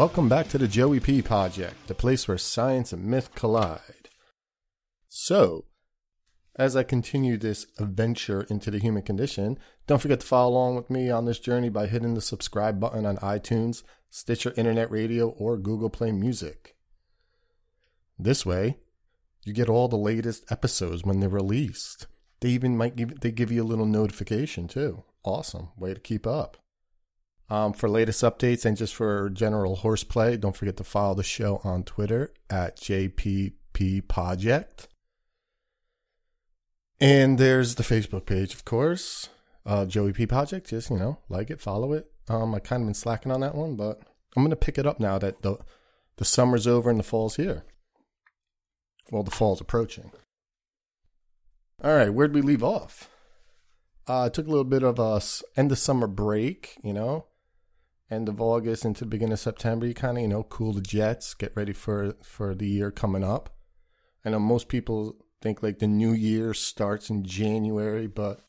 Welcome back to the Joey P Podject, the place where science and myth collide. So, as I continue this adventure into the human condition, don't forget to follow along with me on this journey by hitting the subscribe button on iTunes, Stitcher Internet Radio, or Google Play Music. This way, you get all the latest episodes when they're released. They even might give they give you a little notification too. Awesome. Way to keep up. Um, for latest updates and just for general horseplay, don't forget to follow the show on Twitter at JPP Project. And there's the Facebook page, of course, uh, Joey P Podject. Just you know, like it, follow it. Um, I kind of been slacking on that one, but I'm gonna pick it up now that the the summer's over and the fall's here. Well, the fall's approaching. All right, where'd we leave off? Uh, I took a little bit of a end of summer break, you know, end of August into the beginning of September. You kind of, you know, cool the jets, get ready for for the year coming up. I know most people think like the new year starts in January, but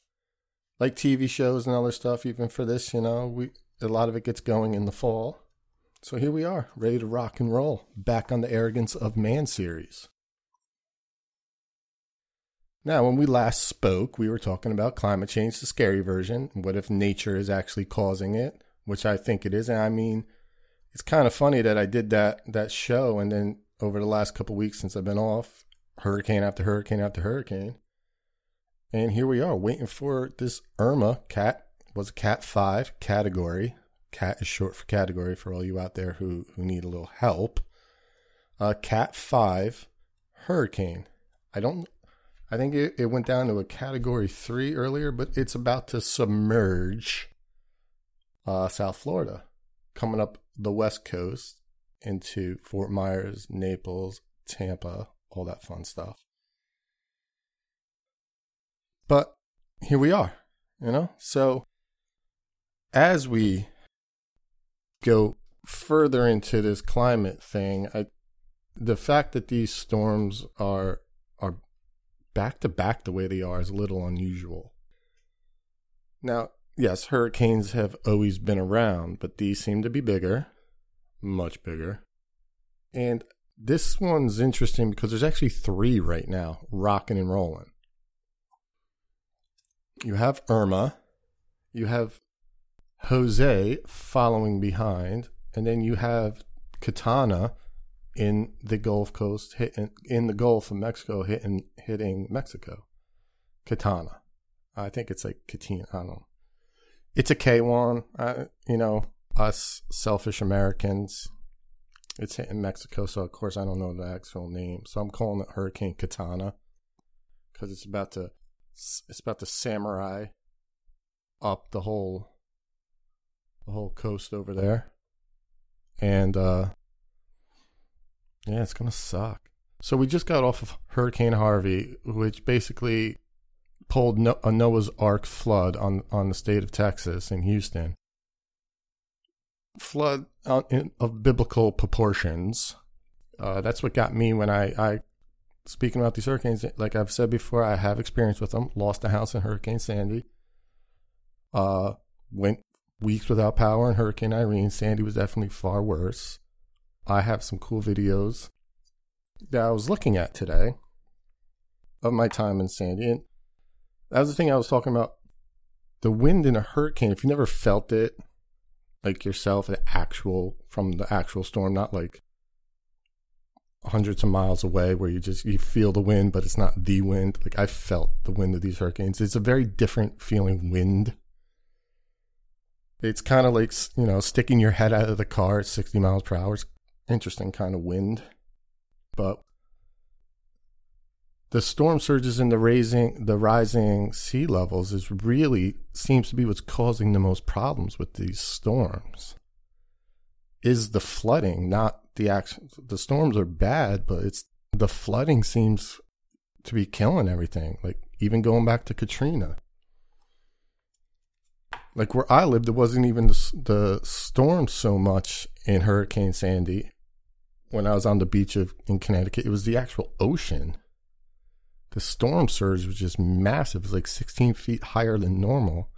like TV shows and other stuff, even for this, you know, we a lot of it gets going in the fall. So here we are, ready to rock and roll, back on the Arrogance of Man series. Now, when we last spoke, we were talking about climate change, the scary version. What if nature is actually causing it? Which I think it is. And I mean, it's kind of funny that I did that that show, and then over the last couple weeks since I've been off, hurricane after hurricane after hurricane, and here we are waiting for this Irma cat was a Cat Five category. Cat is short for category for all you out there who who need a little help. Uh, Cat Five hurricane. I don't I think it, it went down to a category three earlier, but it's about to submerge uh, South Florida, coming up the West Coast into Fort Myers, Naples, Tampa, all that fun stuff. But here we are, you know? So as we go further into this climate thing, I, the fact that these storms are are back to back the way they are is a little unusual. Now, yes, hurricanes have always been around, but these seem to be bigger, much bigger. And this one's interesting because there's actually three right now rocking and rolling. You have Irma, you have Jose following behind, and then you have Katana in the Gulf Coast, hitting in the Gulf of Mexico, hitting hitting Mexico. Katana, I think it's like Katina. I don't know. It's a K one. Uh, you know, us selfish Americans. It's hitting Mexico, so of course I don't know the actual name. So I'm calling it Hurricane Katana because it's about to it's about to samurai up the whole the whole coast over there, and uh yeah, it's gonna suck. So we just got off of Hurricane Harvey, which basically pulled a Noah's Ark flood on on the state of Texas in Houston. Flood of biblical proportions. Uh, that's what got me when I, I speaking about these hurricanes. Like I've said before, I have experience with them. Lost a house in Hurricane Sandy. Uh, went weeks without power in Hurricane Irene. Sandy was definitely far worse. I have some cool videos that I was looking at today of my time in Sandy. And that was the thing I was talking about. The wind in a hurricane, if you never felt it like yourself, the actual from the actual storm, not like hundreds of miles away where you just you feel the wind, but it's not the wind. Like I felt the wind of these hurricanes. It's a very different feeling wind. It's kind of like you know sticking your head out of the car at 60 miles per hour. It's interesting kind of wind. But the storm surges and the raising the rising sea levels is really seems to be what's causing the most problems with these storms. Is the flooding, not the action the storms are bad, but it's the flooding seems to be killing everything. Like even going back to Katrina. Like where I lived, it wasn't even the, the storm so much in Hurricane Sandy when I was on the beach of in Connecticut. It was the actual ocean. The storm surge was just massive. It was like 16 feet higher than normal,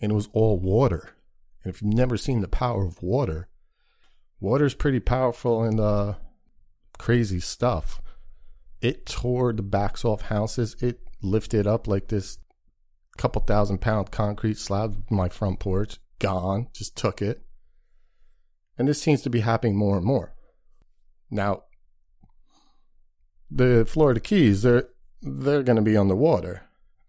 and it was all water. And if you've never seen the power of water, Water's pretty powerful and uh, crazy stuff. It tore the backs off houses. It lifted up like this couple thousand pound concrete slab my front porch. Gone. Just took it. And this seems to be happening more and more. Now, the Florida Keys, they're they're going to be on the water.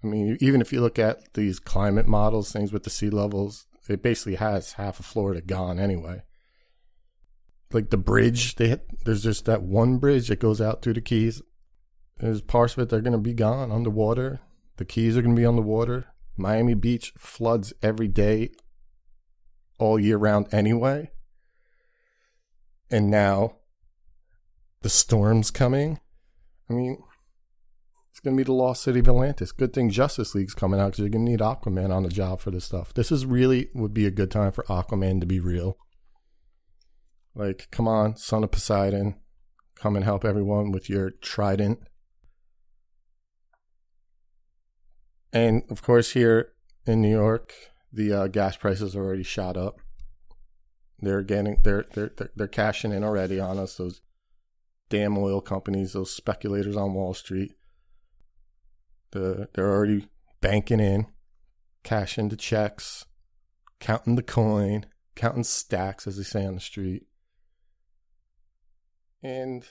I mean, even if you look at these climate models, things with the sea levels, it basically has half of Florida gone anyway. Like the bridge, they hit, there's just that one bridge that goes out through the Keys. There's parts of it that are going to be gone underwater. The Keys are going to be on the water. Miami Beach floods every day, all year round anyway. And now the storm's coming. I mean, it's going to be the lost city of Atlantis. Good thing Justice League's coming out because you're going to need Aquaman on the job for this stuff. This is really would be a good time for Aquaman to be real. Like, come on, son of Poseidon, come and help everyone with your trident. And of course, here in New York, the uh, gas prices already shot up. They're getting they're, they're they're they're cashing in already on us. Those damn oil companies, those speculators on Wall Street. The they're already banking in, cashing the checks, counting the coin, counting stacks, as they say on the street. And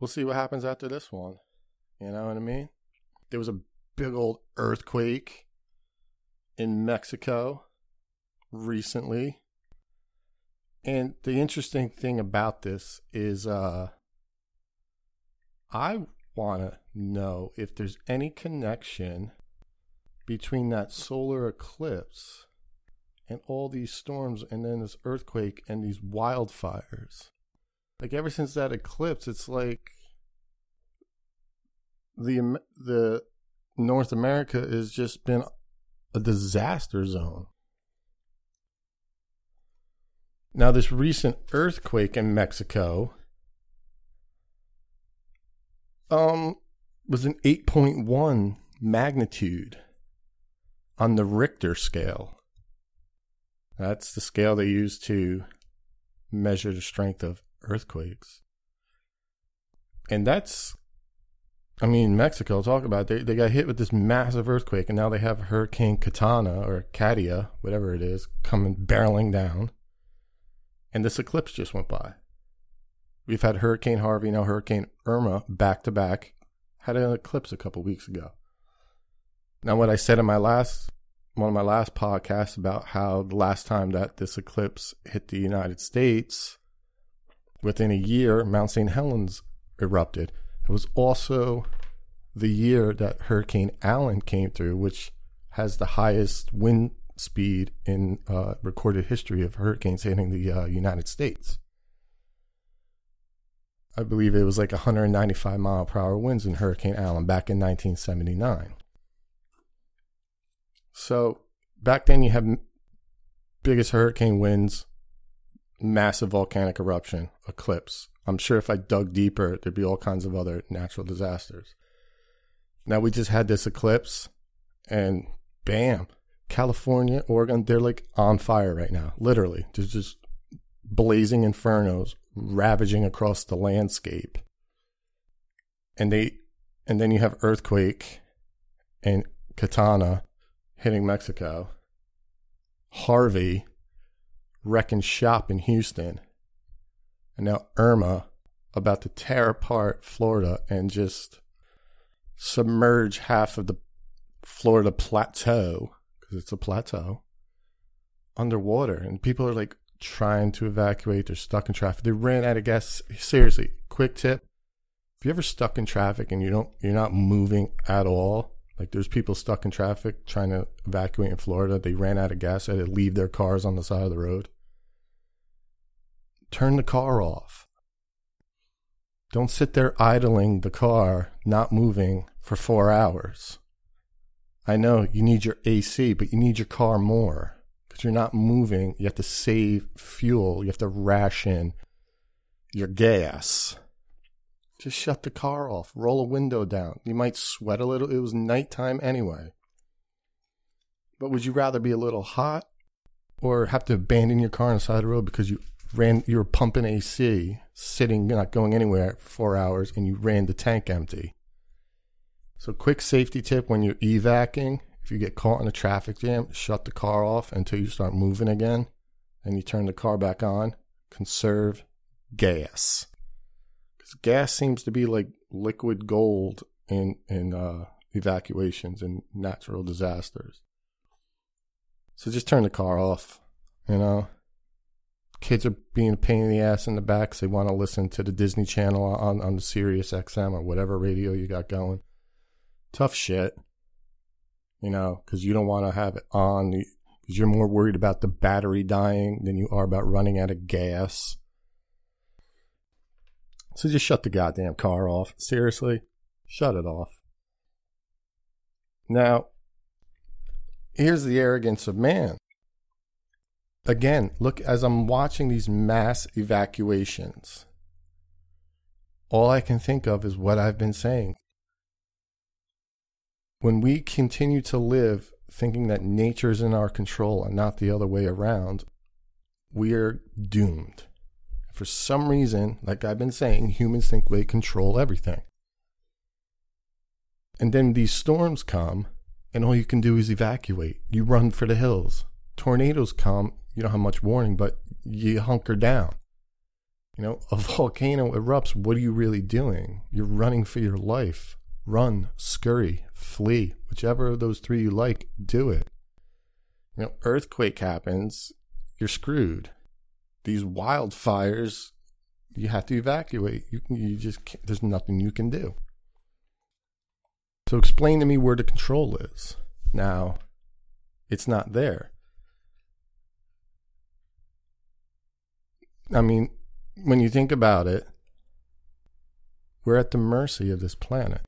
we'll see what happens after this one. You know what I mean? There was a big old earthquake in Mexico recently. And the interesting thing about this is uh I want to know if there's any connection between that solar eclipse and all these storms and then this earthquake and these wildfires. Like ever since that eclipse, it's like the the North America has just been a disaster zone. Now, this recent earthquake in Mexico um, was an 8.1 magnitude on the Richter scale. That's the scale they use to measure the strength of earthquakes. And that's, I mean, Mexico, talk about it. They, they got hit with this massive earthquake, and now they have Hurricane Katana or Katia, whatever it is, coming barreling down. And this eclipse just went by. We've had Hurricane Harvey, now Hurricane Irma back to back. Had an eclipse a couple weeks ago. Now, what I said in my last one of my last podcasts about how the last time that this eclipse hit the United States, within a year, Mount St. Helens erupted. It was also the year that Hurricane Allen came through, which has the highest wind speed in uh, recorded history of hurricanes hitting the uh, United States. I believe it was like 195 mile per hour winds in Hurricane Allen back in 1979. So back then you have biggest hurricane winds, massive volcanic eruption, eclipse. I'm sure if I dug deeper, there'd be all kinds of other natural disasters. Now we just had this eclipse, and bam, California, Oregon, they're like on fire right now. Literally, there's just blazing infernos ravaging across the landscape. And they and then you have earthquake and Katana hitting Mexico. Harvey wrecking shop in Houston. And now Irma about to tear apart Florida and just submerge half of the Florida plateau because it's a plateau underwater and people are like trying to evacuate. They're stuck in traffic. They ran out of gas. Seriously, quick tip. If you're ever stuck in traffic and you don't you're not moving at all, like there's people stuck in traffic trying to evacuate in Florida, they ran out of gas, they had to leave their cars on the side of the road. Turn the car off. Don't sit there idling the car, not moving for four hours. I know you need your AC, but you need your car more because you're not moving. You have to save fuel. You have to ration your gas. Just shut the car off. Roll a window down. You might sweat a little. It was nighttime anyway. But would you rather be a little hot or have to abandon your car on the side of the road because you ran, you were pumping AC, sitting, not going anywhere for four hours, and you ran the tank empty. So, quick safety tip when you're evacing, if you get caught in a traffic jam, shut the car off until you start moving again, and you turn the car back on. Conserve gas. Because gas seems to be like liquid gold in, in uh, evacuations and natural disasters. So just turn the car off, you know. Kids are being a pain in the ass in the back because they want to listen to the Disney Channel on, on the Sirius XM or whatever radio you got going. Tough shit, you know, because you don't want to have it on because you're more worried about the battery dying than you are about running out of gas. So just shut the goddamn car off. Seriously, shut it off. Now, here's the arrogance of man. Again, look, as I'm watching these mass evacuations, all I can think of is what I've been saying. When we continue to live thinking that nature is in our control and not the other way around, we are doomed. For some reason, like I've been saying, humans think they control everything. And then these storms come, and all you can do is evacuate. You run for the hills. Tornadoes come, you don't have much warning, but you hunker down. You know, a volcano erupts. What are you really doing? You're running for your life. Run, scurry, flee. Whichever of those three you like, do it. You know, earthquake happens, you're screwed. These wildfires, you have to evacuate. You, you just there's nothing you can do. So explain to me where the control is. Now, it's not there. I mean, when you think about it, we're at the mercy of this planet.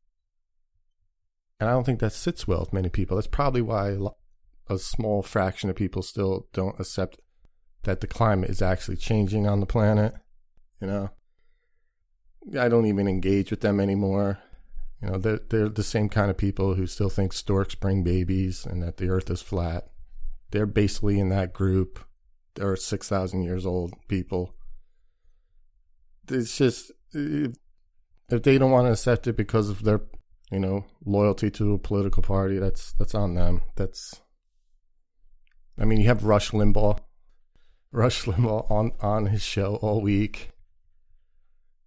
And I don't think that sits well with many people. That's probably why a small fraction of people still don't accept that the climate is actually changing on the planet. You know, I don't even engage with them anymore. You know, they're, they're the same kind of people who still think storks bring babies and that the earth is flat. They're basically in that group. They're 6,000 years old people. It's just, if they don't want to accept it because of their, you know, loyalty to a political party, that's, that's on them. That's, I mean, you have Rush Limbaugh, Rush Limbaugh on, on his show all week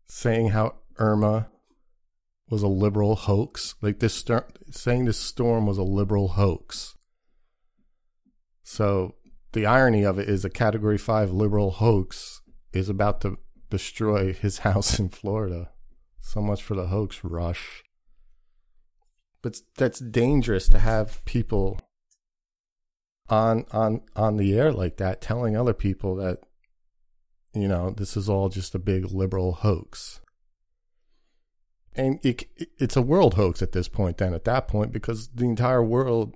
saying how Irma was a liberal hoax. Like this, saying this storm was a liberal hoax. So the irony of it is a Category Five liberal hoax is about to destroy his house in Florida. So much for the hoax rush. But that's dangerous to have people on on on the air like that telling other people that you know this is all just a big liberal hoax. And it, it's a world hoax at this point then at that point because the entire world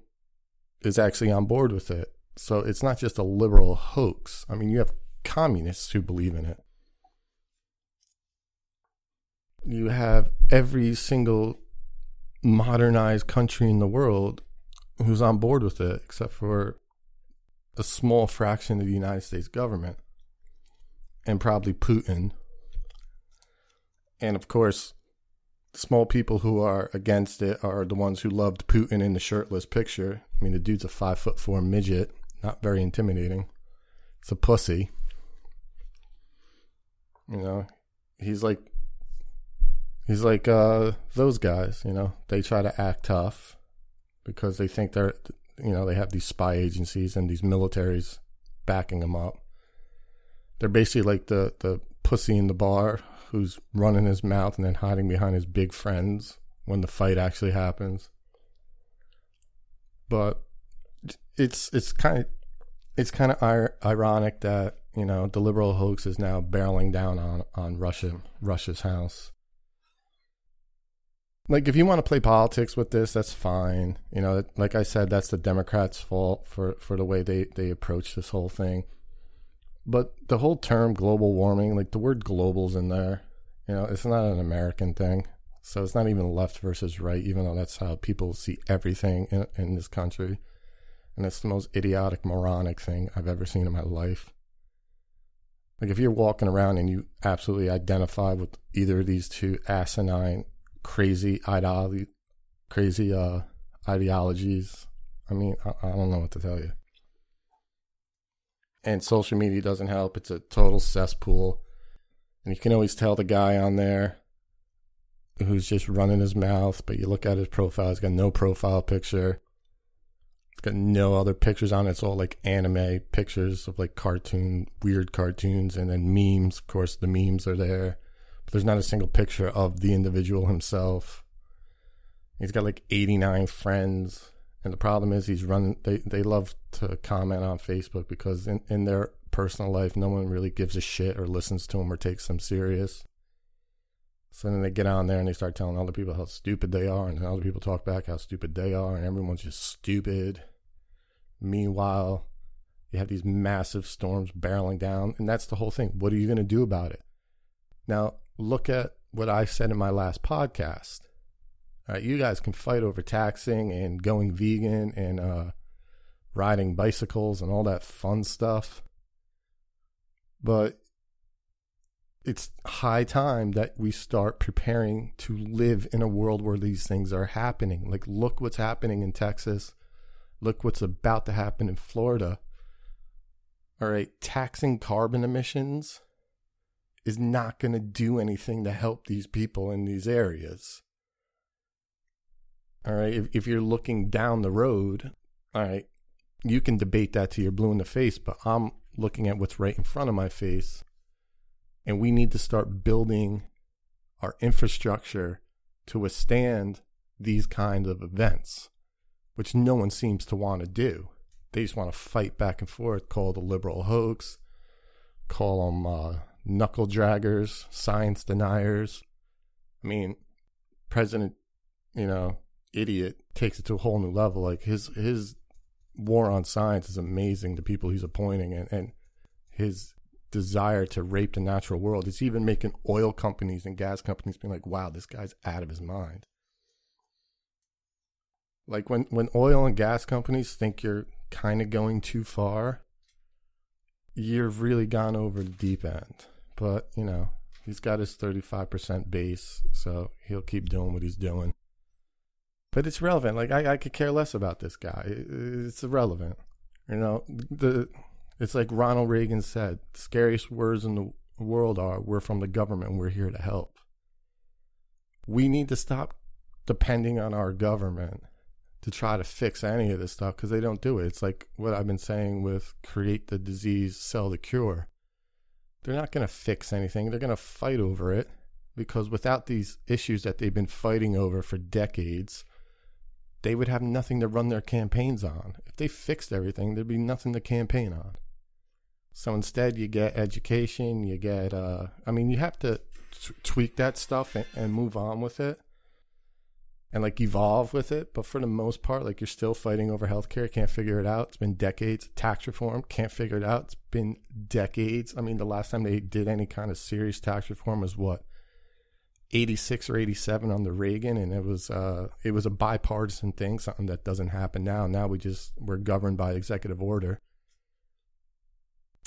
is actually on board with it. So it's not just a liberal hoax. I mean you have communists who believe in it. You have every single modernized country in the world who's on board with it except for a small fraction of the united states government and probably putin and of course small people who are against it are the ones who loved Putin in the shirtless picture. I mean, the dude's a five foot four midget, not very intimidating. It's a pussy. You know, he's like, he's like uh, those guys. You know, they try to act tough because they think they're, you know, they have these spy agencies and these militaries backing them up. They're basically like the the pussy in the bar who's running his mouth and then hiding behind his big friends when the fight actually happens. But it's it's kind of it's kind of ir- ironic that you know the liberal hoax is now barreling down on on Rush Rush's house. Like if you want to play politics with this, that's fine. You know, like I said, that's the Democrats' fault for for the way they they approach this whole thing. But the whole term global warming, like the word global's in there. You know, it's not an American thing. So it's not even left versus right, even though that's how people see everything in, in this country. And it's the most idiotic, moronic thing I've ever seen in my life. Like if you're walking around and you absolutely identify with either of these two asinine, crazy ideology, crazy uh, ideologies, I mean, I, I don't know what to tell you. And social media doesn't help. It's a total cesspool. And you can always tell the guy on there who's just running his mouth, but you look at his profile, he's got no profile picture. It's got no other pictures on it. It's all like anime pictures of like cartoon, weird cartoons, and then memes. Of course, the memes are there, there's not a single picture of the individual himself. He's got like 89 friends. And the problem is he's running, they, they love to comment on Facebook because in, in their personal life, no one really gives a shit or listens to them or takes them serious. So then they get on there and they start telling other people how stupid they are, and other people talk back how stupid they are, and everyone's just stupid. Meanwhile, you have these massive storms barreling down, and that's the whole thing. What are you going to do about it? Now, look at what I said in my last podcast. You guys can fight over taxing and going vegan and uh, riding bicycles and all that fun stuff. But it's high time that we start preparing to live in a world where these things are happening. Like, look what's happening in Texas. Look what's about to happen in Florida. All right, taxing carbon emissions is not going to do anything to help these people in these areas. All right, if, if you're looking down the road, all right, you can debate that to your blue in the face, but I'm looking at what's right in front of my face and we need to start building our infrastructure to withstand these kinds of events, which no one seems to want to do. They just want to fight back and forth, call the liberal hoax, call them uh, knuckle draggers, science deniers. I mean, President, you know, idiot takes it to a whole new level. Like his his war on science is amazing. The people he's appointing and, and his desire to rape the natural world. It's even making oil companies and gas companies being like, wow, this guy's out of his mind. Like when, when oil and gas companies think you're kind of going too far, you've really gone over the deep end. But, you know, he's got his 35% base, so he'll keep doing what he's doing. But it's relevant. Like, I, I could care less about this guy. It's irrelevant. You know, the it's like Ronald Reagan said the scariest words in the world are we're from the government, we're here to help. We need to stop depending on our government to try to fix any of this stuff because they don't do it. It's like what I've been saying with create the disease, sell the cure. They're not going to fix anything. They're going to fight over it because without these issues that they've been fighting over for decades, they would have nothing to run their campaigns on. If they fixed everything, there'd be nothing to campaign on. So instead, you get education, you get, uh, I mean, you have to t- tweak that stuff and, and move on with it and like evolve with it. But for the most part, like you're still fighting over healthcare, can't figure it out. It's been decades. Tax reform, can't figure it out. It's been decades. I mean, the last time they did any kind of serious tax reform was what, 86 or 87 under Reagan. And it was, uh, it was a bipartisan thing, something that doesn't happen now. Now we just, we're governed by executive order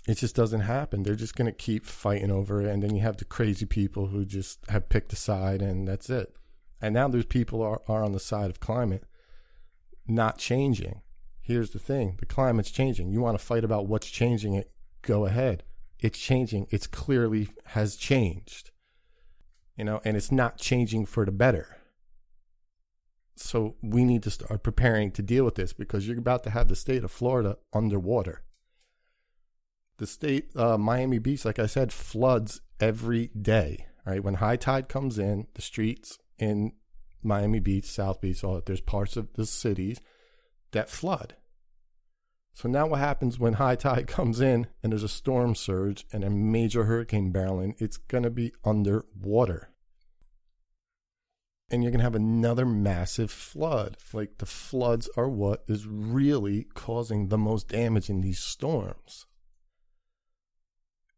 it just doesn't happen. They're just going to keep fighting over it. And then you have the crazy people who just have picked a side and that's it. And now those people are, are on the side of climate not changing. Here's the thing the climate's changing. You want to fight about what's changing it, go ahead. It's changing. It's clearly has changed. You know, and it's not changing for the better. So we need to start preparing to deal with this because you're about to have the state of Florida underwater the state uh, Miami Beach, like I said, floods every day. Right when high tide comes in, the streets in Miami Beach, South Beach, all there's parts of the cities that flood. So now what happens when high tide comes in and there's a storm surge and a major hurricane barreling? It's going to be underwater. And you're going to have another massive flood. Like the floods are what is really causing the most damage in these storms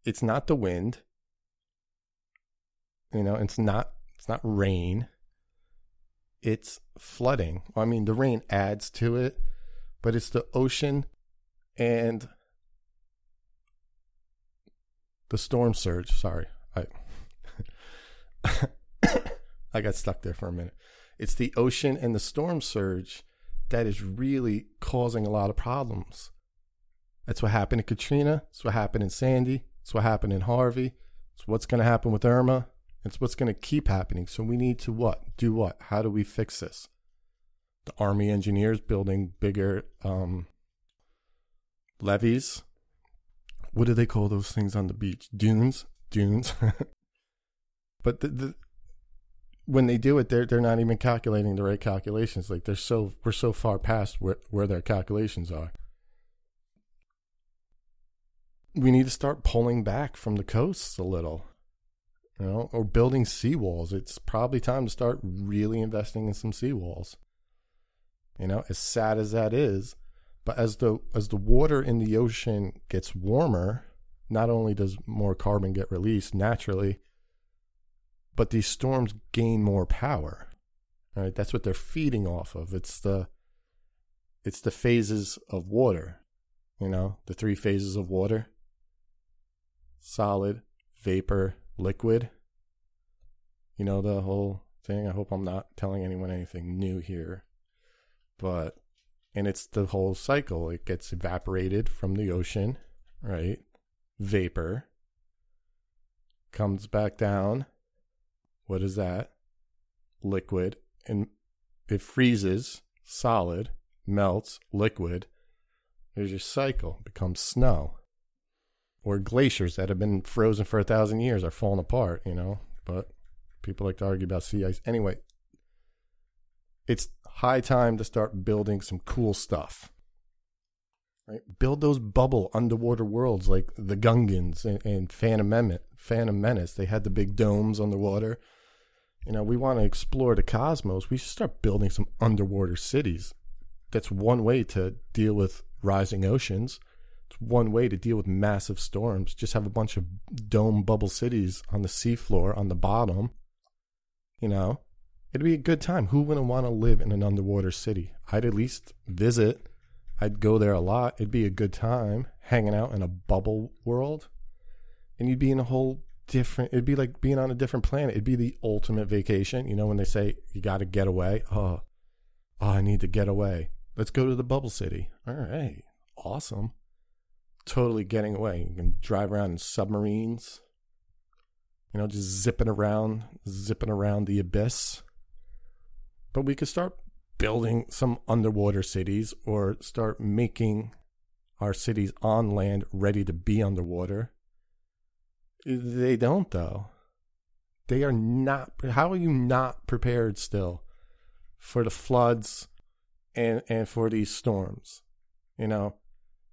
it's not the wind. You know, it's not it's not rain. It's flooding. I mean, the rain adds to it, but it's the ocean and the storm surge. Sorry, I I got stuck there for a minute. It's the ocean and the storm surge that is really causing a lot of problems. That's what happened in Katrina. It's what happened in Sandy. It's what happened in Harvey. It's what's going to happen with Irma. It's what's going to keep happening. So we need to what? Do what? How do we fix this? The Army engineers building bigger um, levees. What do they call those things on the beach? Dunes? Dunes. but the, the, when they do it, they're they're not even calculating the right calculations. Like they're so we're so far past where, where their calculations are. We need to start pulling back from the coasts a little. You know, or building seawalls. It's probably time to start really investing in some seawalls. You know, as sad as that is, but as the as the water in the ocean gets warmer, not only does more carbon get released naturally, but these storms gain more power. Right? That's what they're feeding off of. It's the it's the phases of water. You know, the three phases of water. Solid, vapor, liquid. You know the whole thing. I hope I'm not telling anyone anything new here. But and it's the whole cycle. It gets evaporated from the ocean, right? Vapor comes back down what is that? Liquid. And it freezes, solid, melts, liquid. There's your cycle, becomes snow. Or glaciers that have been frozen for a thousand years are falling apart, you know? But people like to argue about sea ice. Anyway, it's high time to start building some cool stuff. Right? Build those bubble underwater worlds like the Gungans and, and Phantom Menace. Phantom Menace. They had the big domes underwater you know, we want to explore the cosmos. We should start building some underwater cities. That's one way to deal with rising oceans. One way to deal with massive storms. Just have a bunch of dome bubble cities on the seafloor on the bottom. You know, it'd be a good time. Who wouldn't want to live in an underwater city? I'd at least visit. I'd go there a lot. It'd be a good time hanging out in a bubble world. And you'd be in a whole different it'd be like being on a different planet it'd be the ultimate vacation you know when they say you got to get away oh oh i need to get away let's go to the bubble city all right awesome totally getting away you can drive around in submarines you know just zipping around zipping around the abyss but we could start building some underwater cities or start making our cities on land ready to be underwater they don't though. They are not. How are you not prepared still for the floods and and for these storms? You know,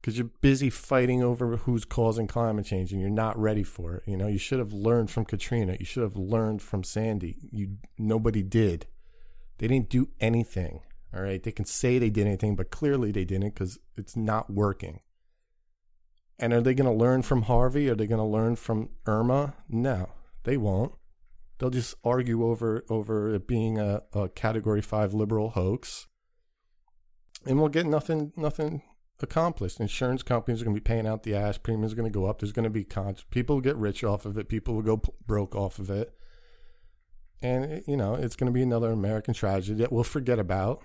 because you're busy fighting over who's causing climate change and you're not ready for it. You know, you should have learned from Katrina. You should have learned from Sandy. You nobody did. They didn't do anything. All right, they can say they did anything, but clearly they didn't because it's not working. And are they going to learn from Harvey? Are they going to learn from Irma? No, they won't. They'll just argue over over it being a, a Category Five liberal hoax, and we'll get nothing nothing accomplished. Insurance companies are going to be paying out the ass. Premiums are going to go up. There's going to be con- people get rich off of it. People will go p- broke off of it, and it, you know it's going to be another American tragedy that we'll forget about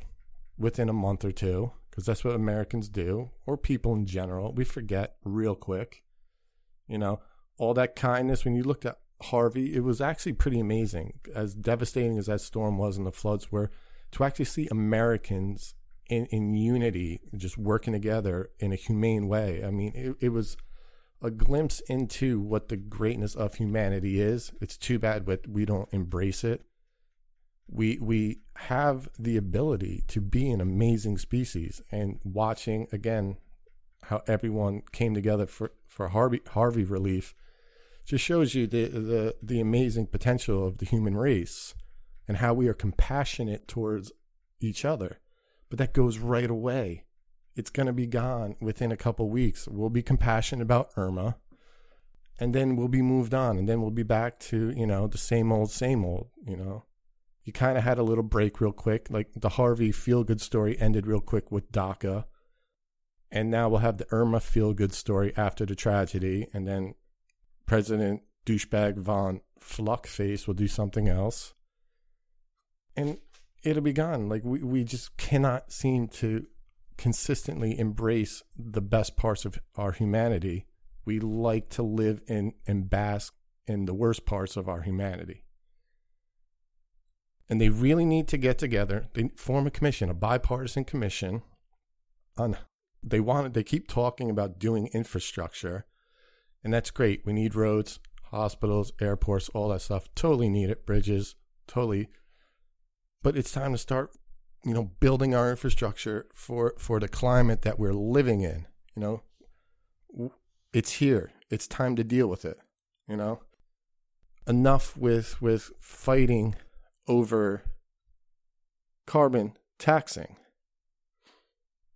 within a month or two because that's what Americans do, or people in general. We forget real quick. You know, all that kindness. When you looked at Harvey, it was actually pretty amazing. As devastating as that storm was and the floods were, to actually see Americans in, in unity, just working together in a humane way. I mean, it, it was a glimpse into what the greatness of humanity is. It's too bad that we don't embrace it we we have the ability to be an amazing species and watching again how everyone came together for for Harvey Harvey relief just shows you the the the amazing potential of the human race and how we are compassionate towards each other but that goes right away it's going to be gone within a couple weeks we'll be compassionate about Irma and then we'll be moved on and then we'll be back to you know the same old same old you know you kind of had a little break real quick. Like the Harvey feel good story ended real quick with DACA. And now we'll have the Irma feel good story after the tragedy. And then President douchebag von Fluckface will do something else. And it'll be gone. Like we, we just cannot seem to consistently embrace the best parts of our humanity. We like to live in and bask in the worst parts of our humanity. And they really need to get together. They form a commission, a bipartisan commission on they want they keep talking about doing infrastructure and that's great. We need roads, hospitals, airports, all that stuff. Totally need it. Bridges, totally. But it's time to start, you know, building our infrastructure for for the climate that we're living in. You know, it's here. It's time to deal with it. You know, enough with with fighting over carbon taxing.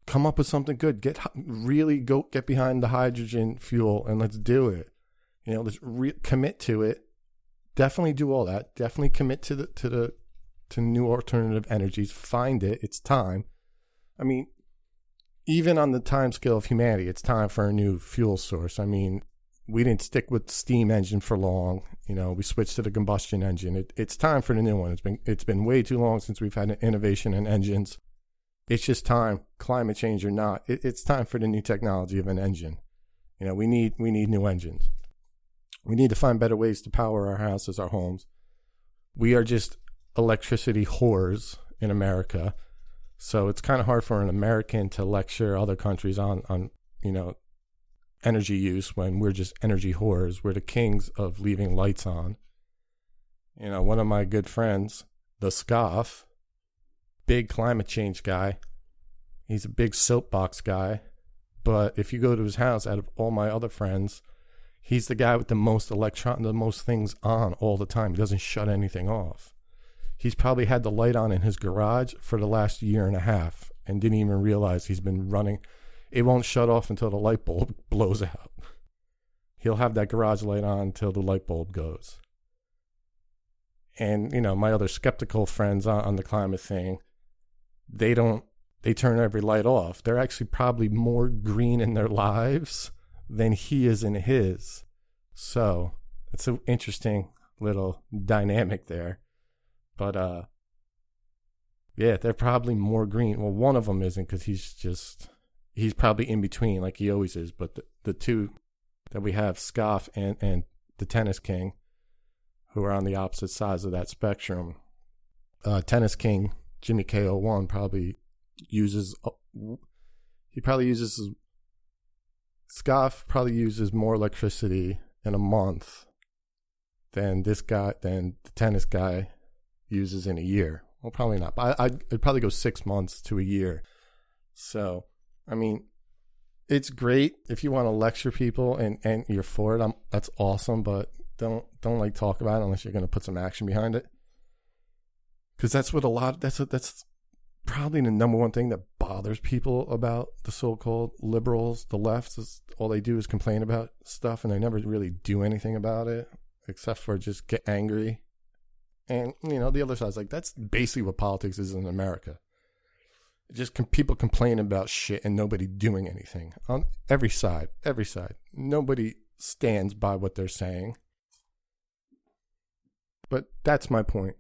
Come up with something good. Get really go get behind the hydrogen fuel and let's do it. You know, let's re- commit to it. Definitely do all that. Definitely commit to the to the to new alternative energies. Find it. It's time. I mean, even on the time scale of humanity, it's time for a new fuel source. I mean, we didn't stick with the steam engine for long. You know, we switched to the combustion engine. It, it's time for the new one. It's been it's been way too long since we've had an innovation in engines. It's just time, climate change or not. It, it's time for the new technology of an engine. You know, we need we need new engines. We need to find better ways to power our houses, our homes. We are just electricity whores in America. So it's kind of hard for an American to lecture other countries on, on you know, energy use when we're just energy whores. We're the kings of leaving lights on. You know, one of my good friends, the Scoff, big climate change guy. He's a big soapbox guy. But if you go to his house, out of all my other friends, he's the guy with the most electron, the most things on all the time. He doesn't shut anything off. He's probably had the light on in his garage for the last year and a half and didn't even realize he's been running. It won't shut off until the light bulb blows out. He'll have that garage light on until the light bulb goes. And, you know, my other skeptical friends on, on the climate thing, they don't, they turn every light off. They're actually probably more green in their lives than he is in his. So it's an interesting little dynamic there. But uh, yeah, they're probably more green. Well, one of them isn't because he's just he's probably in between like he always is. But the, the two that we have, Scoff and and the Tennis King, who are on the opposite sides of that spectrum. Uh, Tennis King Jimmy K01 probably uses uh, he probably uses Scoff probably uses more electricity in a month than this guy than the tennis guy uses in a year. Well, probably not. But I, I'd, I'd probably go six months to a year. So, I mean, it's great if you want to lecture people and, and you're for it. I'm, that's awesome, but don't don't like talk about it unless you're going to put some action behind it. Because that's what a lot. That's what that's probably the number one thing that bothers people about the so-called liberals, the left, is all they do is complain about stuff and they never really do anything about it except for just get angry. And you know, the other side's like that's basically what politics is in America. Just people complain about shit and nobody doing anything on every side, every side. Nobody stands by what they're saying. But that's my point.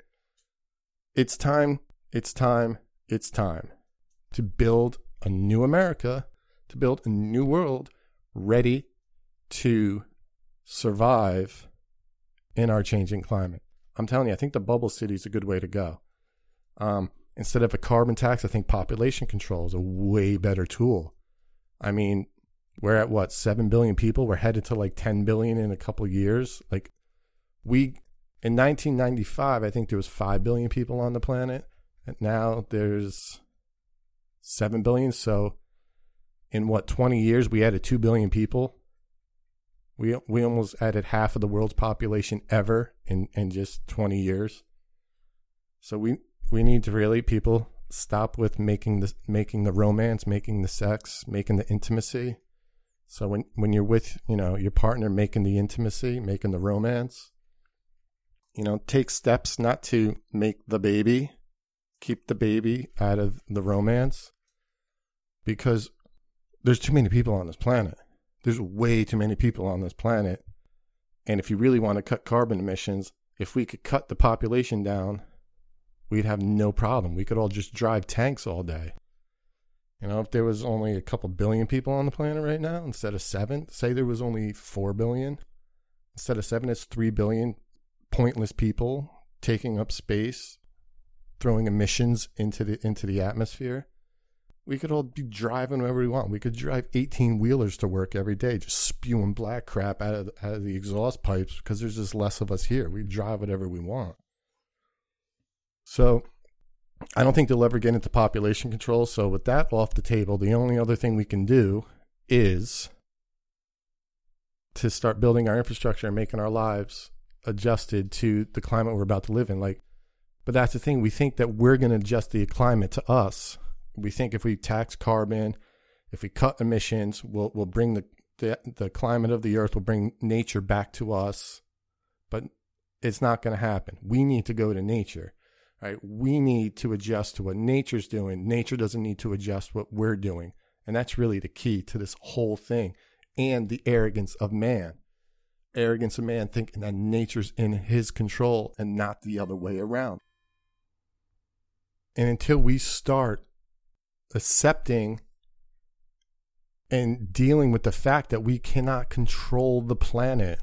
It's time, it's time, it's time to build a new America, to build a new world ready to survive in our changing climate. I'm telling you, I think the bubble city is a good way to go. Um, instead of a carbon tax, I think population control is a way better tool. I mean, we're at what, 7 billion people? We're headed to like 10 billion in a couple years. Like, we, in 1995, I think there was 5 billion people on the planet. And now there's 7 billion. So in what, 20 years, we added 2 billion people. We, we almost added half of the world's population ever in, in just 20 years. So we, we need to really, people, stop with making the, making the romance, making the sex, making the intimacy. So when, when you're with, you know, your partner making the intimacy, making the romance, you know, take steps not to make the baby, keep the baby out of the romance because there's too many people on this planet. There's way too many people on this planet And if you really want to cut carbon emissions, if we could cut the population down, we'd have no problem. We could all just drive tanks all day. You know, if there was only a couple billion people on the planet right now instead of seven, say there was only four billion instead of seven, it's three billion pointless people taking up space, throwing emissions into the into the atmosphere. We could all be driving wherever we want. We could drive 18 wheelers to work every day, just spewing black crap out of, out of the exhaust pipes because there's just less of us here. We drive whatever we want. So I don't think they'll ever get into population control. So with that off the table, the only other thing we can do is to start building our infrastructure and making our lives adjusted to the climate we're about to live in. Like, but that's the thing. We think that we're going to adjust the climate to us we think if we tax carbon, if we cut emissions, we'll we'll bring the, the the climate of the earth will bring nature back to us. But it's not going to happen. We need to go to nature. Right? We need to adjust to what nature's doing. Nature doesn't need to adjust what we're doing. And that's really the key to this whole thing and the arrogance of man. Arrogance of man thinking that nature's in his control and not the other way around. And until we start accepting and dealing with the fact that we cannot control the planet.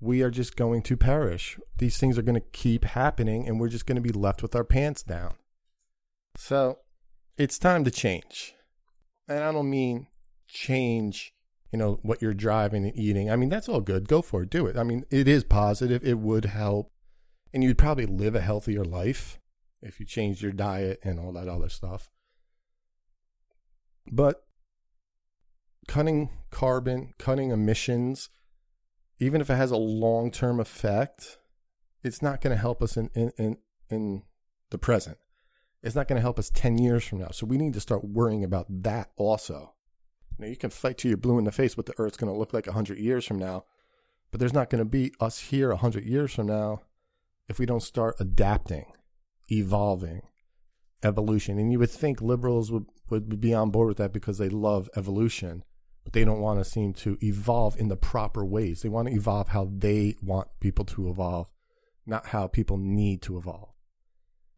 We are just going to perish. These things are going to keep happening, and we're just going to be left with our pants down. So it's time to change. And I don't mean change, you know, what you're driving and eating. I mean, that's all good. Go for it. Do it. I mean, it is positive. It would help. And you'd probably live a healthier life if you changed your diet and all that other stuff. But cutting carbon, cutting emissions, even if it has a long term effect, it's not going to help us in, in, in, in the present. It's not going to help us 10 years from now. So we need to start worrying about that also. Now, you can fight till you're blue in the face what the Earth's going to look like 100 years from now, but there's not going to be us here 100 years from now if we don't start adapting, evolving, evolution. And you would think liberals would, would be on board with that because they love evolution, but they don't want to seem to evolve in the proper ways. They want to evolve how they want people to evolve, not how people need to evolve.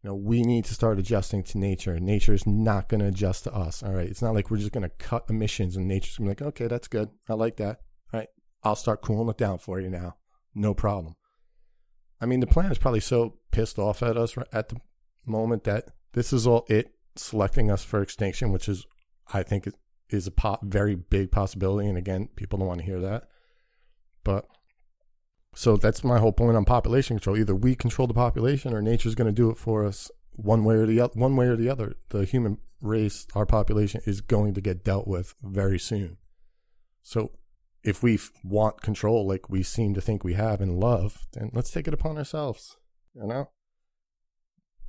You know, we need to start adjusting to nature. Nature is not going to adjust to us. All right. It's not like we're just going to cut emissions and nature's going to be like, okay, that's good. I like that. All right. I'll start cooling it down for you now. No problem. I mean, the planet is probably so pissed off at us at the moment that this is all it selecting us for extinction, which is, I think, is a po- very big possibility. And again, people don't want to hear that. But so that's my whole point on population control. Either we control the population, or nature's going to do it for us one way or the other. One way or the other, the human race, our population, is going to get dealt with very soon. So if we want control, like we seem to think we have in love, then let's take it upon ourselves. You know.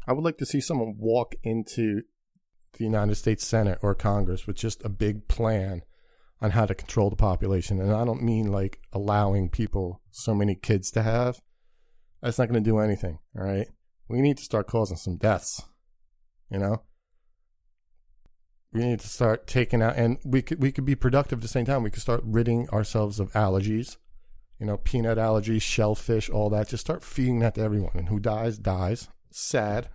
I would like to see someone walk into the United States Senate or Congress with just a big plan on how to control the population. And I don't mean like allowing people so many kids to have. That's not going to do anything. All right. We need to start causing some deaths. You know? We need to start taking out and we could we could be productive at the same time. We could start ridding ourselves of allergies. You know, peanut allergies, shellfish, all that. Just start feeding that to everyone. And who dies, dies. Sad.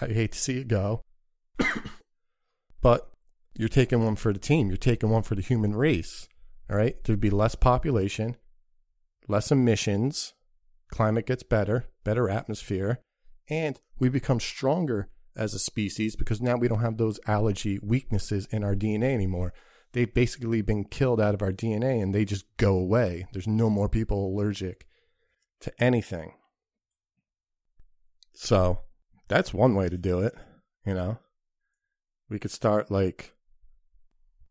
I hate to see it go. but you're taking one for the team. You're taking one for the human race. All right. There'd be less population, less emissions, climate gets better, better atmosphere, and we become stronger as a species because now we don't have those allergy weaknesses in our DNA anymore. They've basically been killed out of our DNA and they just go away. There's no more people allergic to anything. So that's one way to do it, you know. We could start like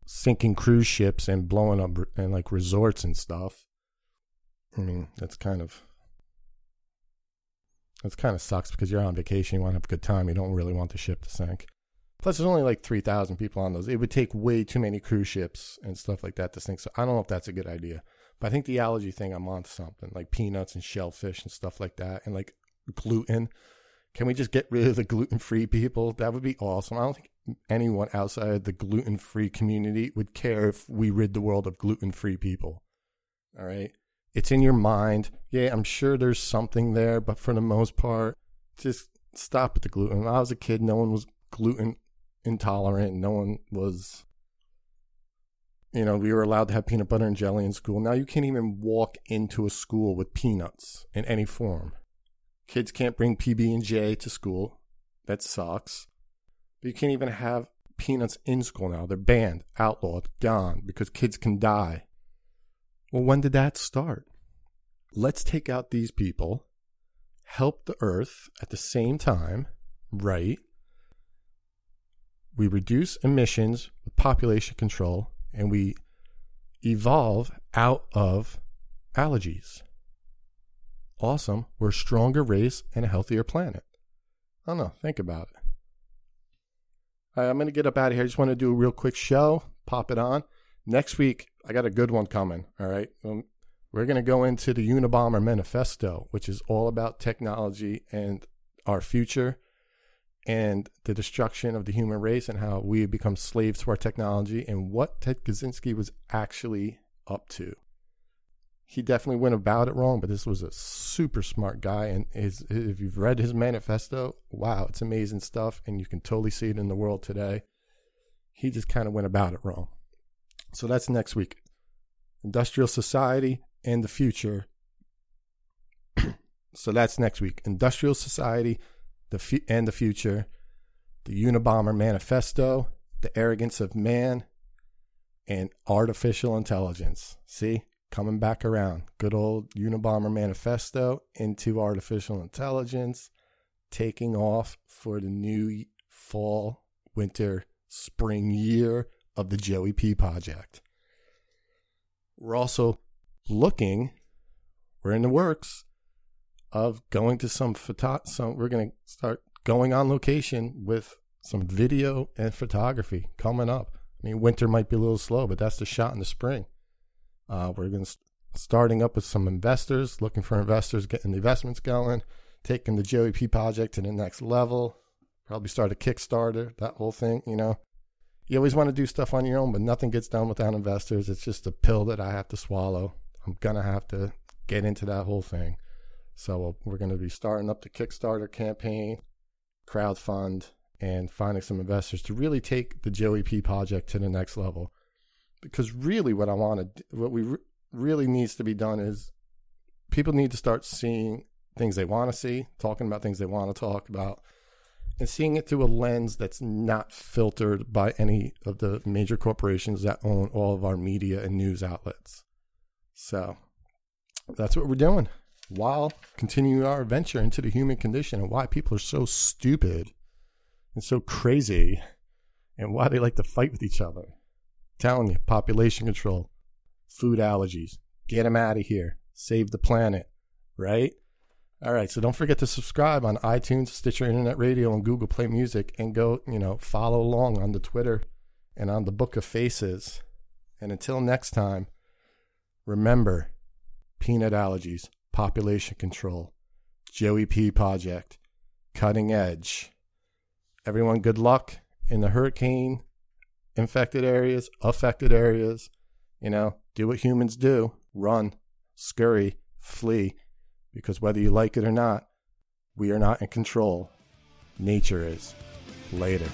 sinking cruise ships and blowing up and like resorts and stuff. I mean, that's kind of that's kind of sucks because you're on vacation, you want to have a good time, you don't really want the ship to sink. Plus, there's only like three thousand people on those. It would take way too many cruise ships and stuff like that to sink. So I don't know if that's a good idea. But I think the allergy thing, I'm onto something like peanuts and shellfish and stuff like that, and like gluten. Can we just get rid of the gluten free people? That would be awesome. I don't think anyone outside of the gluten free community would care if we rid the world of gluten free people. All right. It's in your mind. Yeah, I'm sure there's something there, but for the most part, just stop with the gluten. When I was a kid, no one was gluten intolerant. No one was, you know, we were allowed to have peanut butter and jelly in school. Now you can't even walk into a school with peanuts in any form. Kids can't bring PB and J to school. That sucks. But you can't even have peanuts in school now. They're banned, outlawed, gone because kids can die. Well, when did that start? Let's take out these people, help the earth at the same time, right? We reduce emissions with population control and we evolve out of allergies. Awesome. We're a stronger race and a healthier planet. I don't know. Think about it. Right, I'm going to get up out of here. I just want to do a real quick show, pop it on. Next week, I got a good one coming. All right. Um, we're going to go into the Unabomber Manifesto, which is all about technology and our future and the destruction of the human race and how we become slaves to our technology and what Ted Kaczynski was actually up to he definitely went about it wrong, but this was a super smart guy. And his, if you've read his manifesto, wow, it's amazing stuff. And you can totally see it in the world today. He just kind of went about it wrong. So that's next week. Industrial society and the future. so that's next week. Industrial society the fu- and the future. The Unabomber Manifesto, the arrogance of man, and artificial intelligence. See? Coming back around. Good old Unabomber Manifesto into artificial intelligence, taking off for the new fall, winter, spring year of the Joey P Podject. We're also looking, we're in the works of going to some photo, some we're going to start going on location with some video and photography coming up. I mean, winter might be a little slow, but that's the shot in the spring. Uh, we're going to starting up with some investors, looking for investors, getting the investments going, taking the Joey P Podject to the next level. Probably start a Kickstarter, that whole thing. You know, you always want to do stuff on your own, but nothing gets done without investors. It's just a pill that I have to swallow. I'm gonna have to get into that whole thing. So we're going to be starting up the Kickstarter campaign, crowdfund, and finding some investors to really take the Joey P Podject to the next level because really what I want to, what we re- really needs to be done is people need to start seeing things they want to see, talking about things they want to talk about, and seeing it through a lens that's not filtered by any of the major corporations that own all of our media and news outlets. So that's what we're doing while continuing our adventure into the human condition and why people are so stupid and so crazy and why they like to fight with each other telling you, population control, food allergies. Get them out of here. Save the planet, right? All right, so don't forget to subscribe on iTunes, Stitcher Internet Radio, and Google Play Music, and go, you know, follow along on the Twitter and on the Book of Faces. And until next time, remember peanut allergies, population control, Joey P Podject, cutting edge. Everyone, good luck in the hurricane infected areas, affected areas. You know, do what humans do run, scurry, flee. Because whether you like it or not, we are not in control. Nature is. Later.